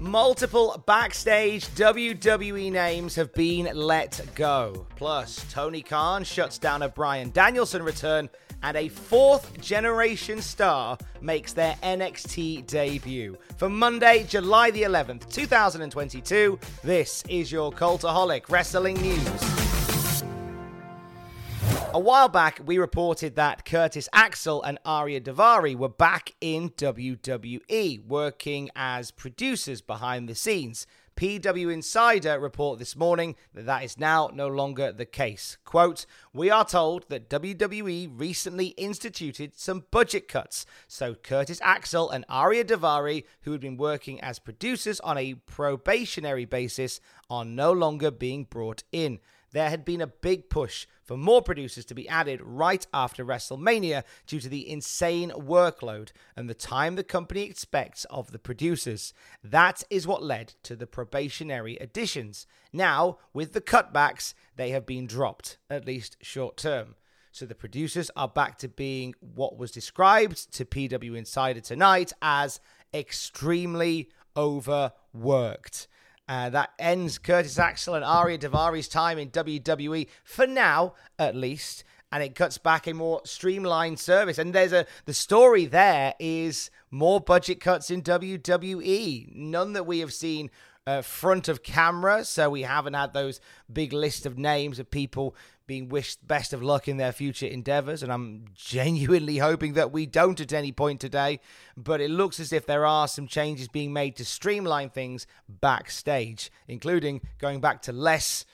Multiple backstage WWE names have been let go. Plus, Tony Khan shuts down a Bryan Danielson return, and a fourth generation star makes their NXT debut. For Monday, July the 11th, 2022, this is your Cultaholic Wrestling News. A while back, we reported that Curtis Axel and Arya Daivari were back in WWE, working as producers behind the scenes. PW Insider report this morning that that is now no longer the case. Quote, We are told that WWE recently instituted some budget cuts, so Curtis Axel and Arya Daivari, who had been working as producers on a probationary basis, are no longer being brought in there had been a big push for more producers to be added right after WrestleMania due to the insane workload and the time the company expects of the producers. That is what led to the probationary additions. Now, with the cutbacks, they have been dropped, at least short term. So the producers are back to being what was described to PW Insider tonight as extremely overworked. Uh, that ends Curtis Axel and Arya Daivari's time in WWE for now, at least. And it cuts back a more streamlined service. And there's a the story there is more budget cuts in WWE. None that we have seen uh, front of camera, so we haven't had those big list of names of people being wished best of luck in their future endeavors. And I'm genuinely hoping that we don't at any point today. But it looks as if there are some changes being made to streamline things backstage, including going back to less,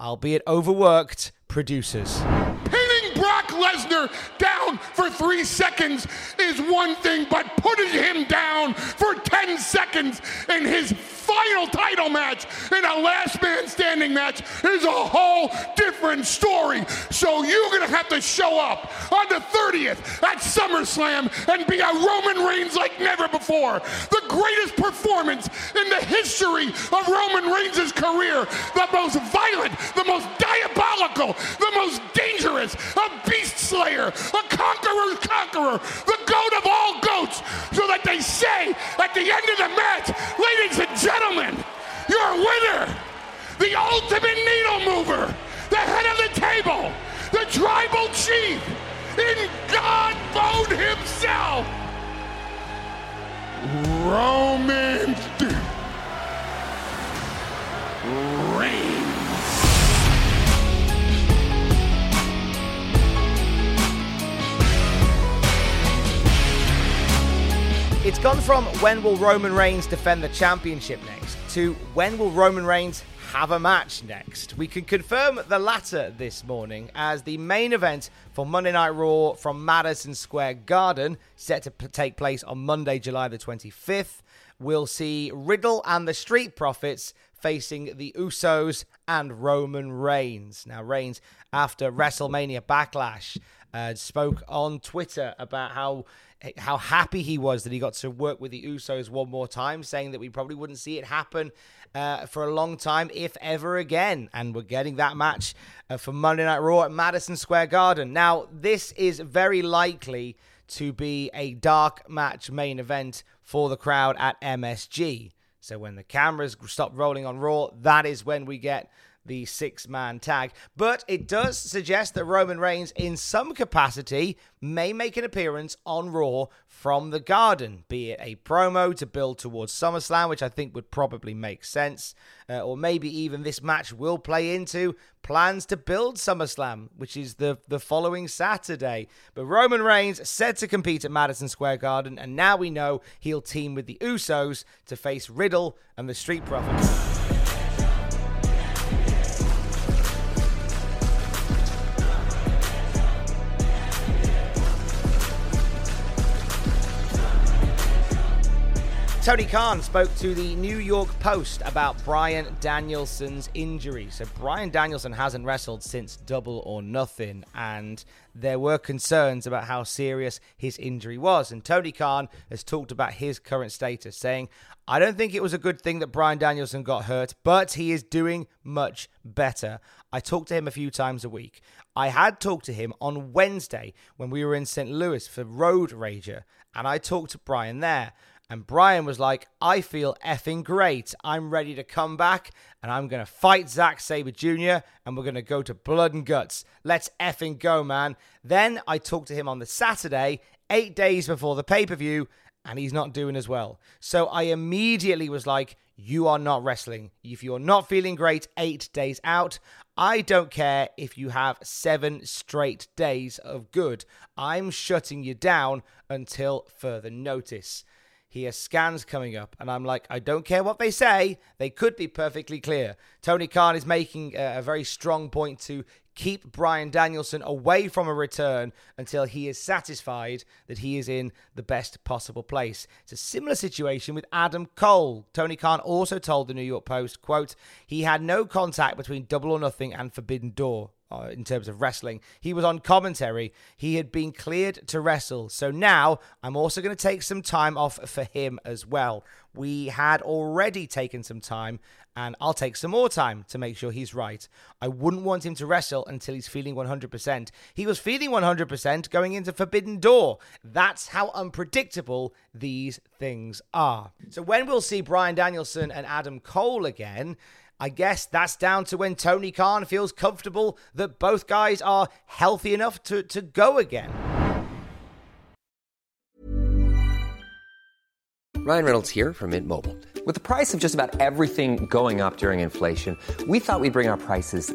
albeit overworked, producers. Pinning Brock Lesnar down for three seconds is one thing, but putting him down for 10 seconds in his final title match in a last man standing match is a whole different story. So you're going to have to show up on the 30th at SummerSlam and be a Roman Reigns like never before. The greatest performance in the history of Roman Reigns' career. The most violent, the most diabolical, the most dangerous, a beast slayer, a conqueror's conqueror, the goat of all goats, so that they say at the end of the match, ladies and gentlemen, your winner, the ultimate needle mover, the head of the table, the tribal chief, in God mode himself, Roman Reigns. It's gone from when will Roman Reigns defend the championship next to when will Roman Reigns have a match next. We can confirm the latter this morning as the main event for Monday Night Raw from Madison Square Garden, set to take place on Monday, July the 25th. We'll see Riddle and the Street Profits facing the Usos and Roman Reigns. Now, Reigns, after WrestleMania Backlash, uh, spoke on Twitter about how how happy he was that he got to work with the Usos one more time, saying that we probably wouldn't see it happen uh, for a long time, if ever again. And we're getting that match uh, for Monday Night Raw at Madison Square Garden. Now, this is very likely to be a dark match main event for the crowd at MSG. So when the cameras stop rolling on Raw, that is when we get the six man tag. But it does suggest that Roman Reigns, in some capacity, may make an appearance on Raw from the Garden, be it a promo to build towards SummerSlam, which I think would probably make sense, uh, or maybe even this match will play into plans to build SummerSlam, which is the, the following Saturday. But Roman Reigns said to compete at Madison Square Garden, and now we know he'll team with the Usos to face Riddle and the Street Profits. Tony Khan spoke to the New York Post about Bryan Danielson's injury. So, Bryan Danielson hasn't wrestled since Double or Nothing, and there were concerns about how serious his injury was. And Tony Khan has talked about his current status, saying, I don't think it was a good thing that Bryan Danielson got hurt, but he is doing much better. I talk to him a few times a week. I had talked to him on Wednesday when we were in St. Louis for Road Rager, and I talked to Bryan there. And Bryan was like, I feel effing great. I'm ready to come back and I'm going to fight Zack Sabre Jr. and we're going to go to blood and guts. Let's effing go, man. Then I talked to him on the Saturday, eight days before the pay per view, and he's not doing as well. So I immediately was like, You are not wrestling. If you're not feeling great eight days out, I don't care if you have seven straight days of good. I'm shutting you down until further notice. He has scans coming up, and I'm like, I don't care what they say. They could be perfectly clear. Tony Khan is making a, very strong point to keep Bryan Danielson away from a return until he is satisfied that he is in the best possible place. It's a similar situation with Adam Cole. Tony Khan also told the New York Post, quote, he had no contact between Double or Nothing and Forbidden Door uh, in terms of wrestling. He was on commentary. He had been cleared to wrestle. So now I'm also going to take some time off for him as well. We had already taken some time, and I'll take some more time to make sure he's right. I wouldn't want him to wrestle until he's feeling 100%. He was feeling 100% going into Forbidden Door. That's how unpredictable these things are. So when we'll see Bryan Danielson and Adam Cole again, I guess that's down to when Tony Khan feels comfortable that both guys are healthy enough to, to go again. Ryan Reynolds here from Mint Mobile. With the price of just about everything going up during inflation, we thought we'd bring our prices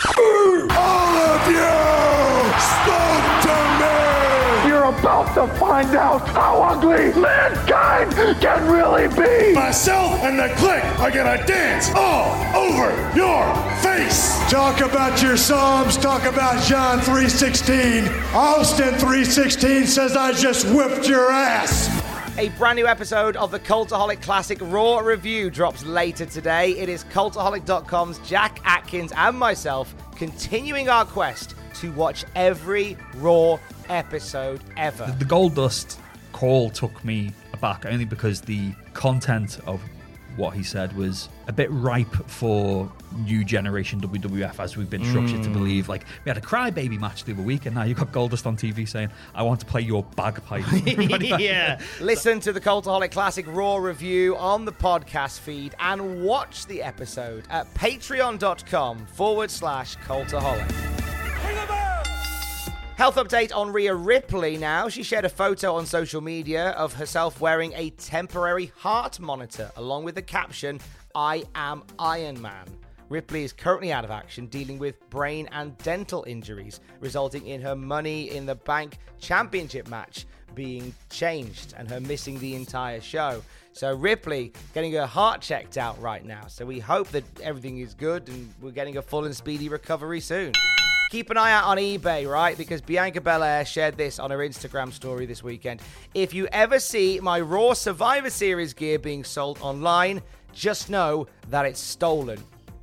All of you, spoke to me. You're about to find out how ugly mankind can really be. Myself and the clique are gonna dance all over your face. Talk about your Psalms. Talk about John 3:16. Austin 3:16 says, "I just whipped your ass." A brand new episode of the Cultaholic Classic Raw review drops later today. It is Cultaholic.com's Jack Atkins and myself continuing our quest to watch every Raw episode ever. The Gold Dust call took me aback only because the content of what he said was a bit ripe for new generation WWF as we've been structured to Mm. believe. Like we had a crybaby match the other week, and now you've got Goldust on TV saying, "I want to play your bagpipe." yeah. Listen to the Cultaholic Classic Raw review on the podcast feed and watch the episode at patreon.com forward slash Cultaholic. Health update on Rhea Ripley now. She shared a photo on social media of herself wearing a temporary heart monitor along with the caption, I am Iron Man. Ripley is currently out of action, dealing with brain and dental injuries, resulting in her Money in the Bank championship match being changed and her missing the entire show. So Ripley getting her heart checked out right now. So we hope that everything is good and we're getting a full and speedy recovery soon. Keep an eye out on eBay, right? Because Bianca Belair shared this on her Instagram story this weekend. If you ever see my Raw Survivor Series gear being sold online, just know that it's stolen.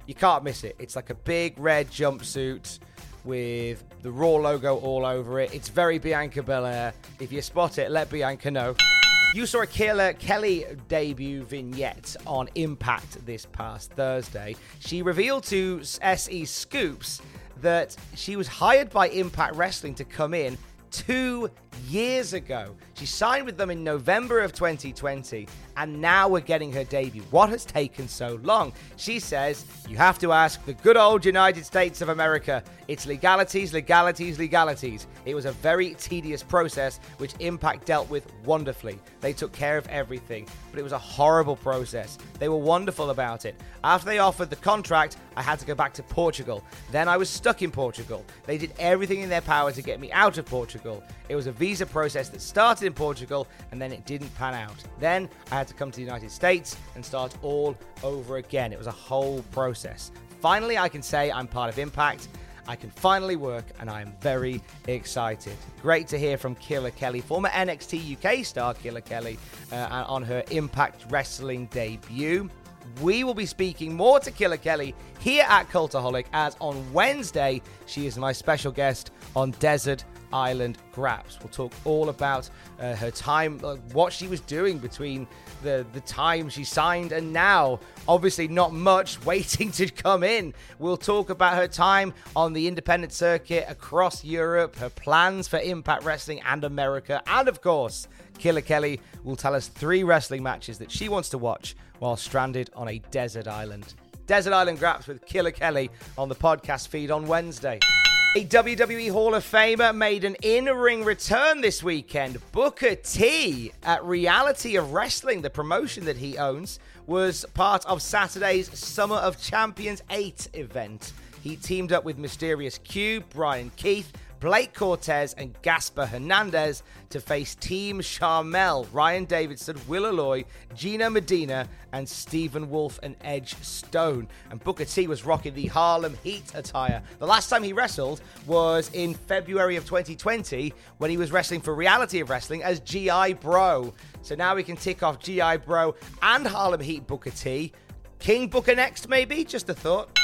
You can't miss it. It's like a big red jumpsuit with the Raw logo all over it. It's very Bianca Belair. If you spot it, let Bianca know. You saw a Killer Kelly debut vignette on Impact this past Thursday. She revealed to SE Scoops that she was hired by Impact Wrestling to come in two years ago. She signed with them in November of 2020, and now we're getting her debut. What has taken so long? She says, You have to ask the good old United States of America. It's legalities, legalities, legalities. It was a very tedious process, which Impact dealt with wonderfully. They took care of everything, but it was a horrible process. They were wonderful about it. After they offered the contract, I had to go back to Portugal. Then I was stuck in Portugal. They did everything in their power to get me out of Portugal. It was a visa process that started in Portugal and then it didn't pan out. Then I had to come to the United States and start all over again. It was a whole process. Finally, I can say I'm part of Impact. I can finally work and I am very excited. Great to hear from Killer Kelly, former NXT UK star Killer Kelly, uh, on her Impact Wrestling debut. We will be speaking more to Killer Kelly here at Cultaholic as on Wednesday she is my special guest on Desert Island Graps. We'll talk all about uh, her time, uh, what she was doing between the, the time she signed and now. Obviously, not much waiting to come in. We'll talk about her time on the independent circuit across Europe, her plans for Impact Wrestling and America, and of course, Killer Kelly will tell us three wrestling matches that she wants to watch while stranded on a desert island. Desert Island Graps with Killer Kelly on the podcast feed on Wednesday. A WWE Hall of Famer made an in ring return this weekend. Booker T at Reality of Wrestling, the promotion that he owns, was part of Saturday's Summer of Champions 8 event. He teamed up with Mysterious Q, Brian Keith, Blake Cortez, and Gaspar Hernandez to face Team Charmel, Ryan Davidson, Will Aloy, Gina Medina, and Stephen Wolf and Edge Stone. And Booker T was rocking the Harlem Heat attire. The last time he wrestled was in February of 2020 when he was wrestling for Reality of Wrestling as GI Bro. So now we can tick off GI Bro and Harlem Heat Booker T. King Booker next, maybe? Just a thought.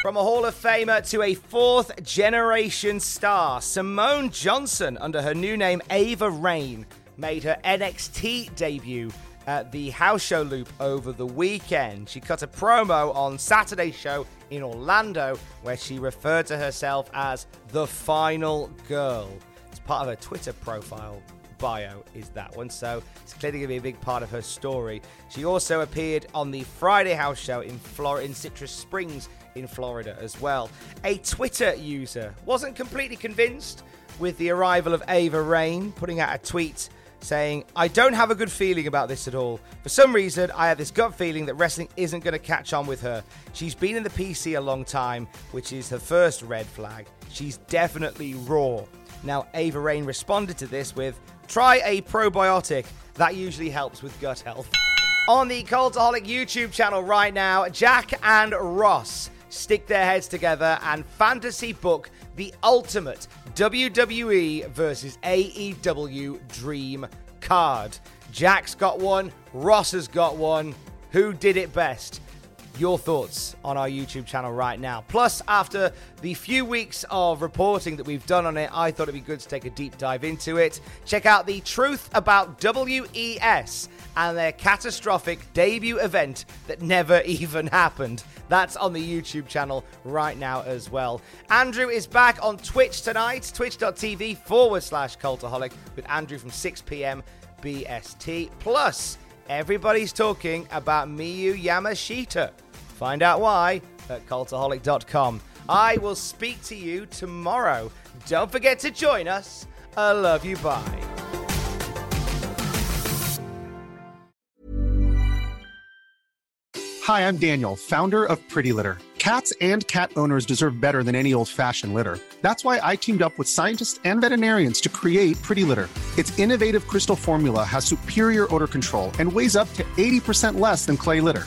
From a Hall of Famer to a fourth generation star, Simone Johnson, under her new name Ava Raine, made her NXT debut at the house show loop over the weekend. She cut a promo on Saturday's show in Orlando where she referred to herself as the final girl. It's part of her Twitter profile bio is that one, so it's clearly going to be a big part of her story. She also appeared on the Friday house show in Florida, in Citrus Springs in Florida as well. A Twitter user wasn't completely convinced with the arrival of Ava Raine, putting out a tweet saying, I don't have a good feeling about this at all. For some reason, I have this gut feeling that wrestling isn't going to catch on with her. She's been in the PC a long time, which is her first red flag. She's definitely raw. Now, Ava Raine responded to this with, Try a probiotic. That usually helps with gut health. On the Cultaholic YouTube channel right now, Jack and Ross stick their heads together and fantasy book the ultimate WWE versus AEW dream card. Jack's got one, Ross has got one. Who did it best? Your thoughts on our YouTube channel right now. Plus, after the few weeks of reporting that we've done on it, I thought it'd be good to take a deep dive into it. Check out the truth about WES and their catastrophic debut event that never even happened. That's on the YouTube channel right now as well. Andrew is back on Twitch tonight, twitch.tv forward slash cultaholic with Andrew from 6 p.m. BST. Plus, everybody's talking about Miyu Yamashita. Find out why at cultaholic.com. I will speak to you tomorrow. Don't forget to join us. I love you. Bye. Hi, I'm Daniel, founder of Pretty Litter. Cats and cat owners deserve better than any old fashioned litter. That's why I teamed up with scientists and veterinarians to create Pretty Litter. Its innovative crystal formula has superior odor control and weighs up to 80% less than clay litter.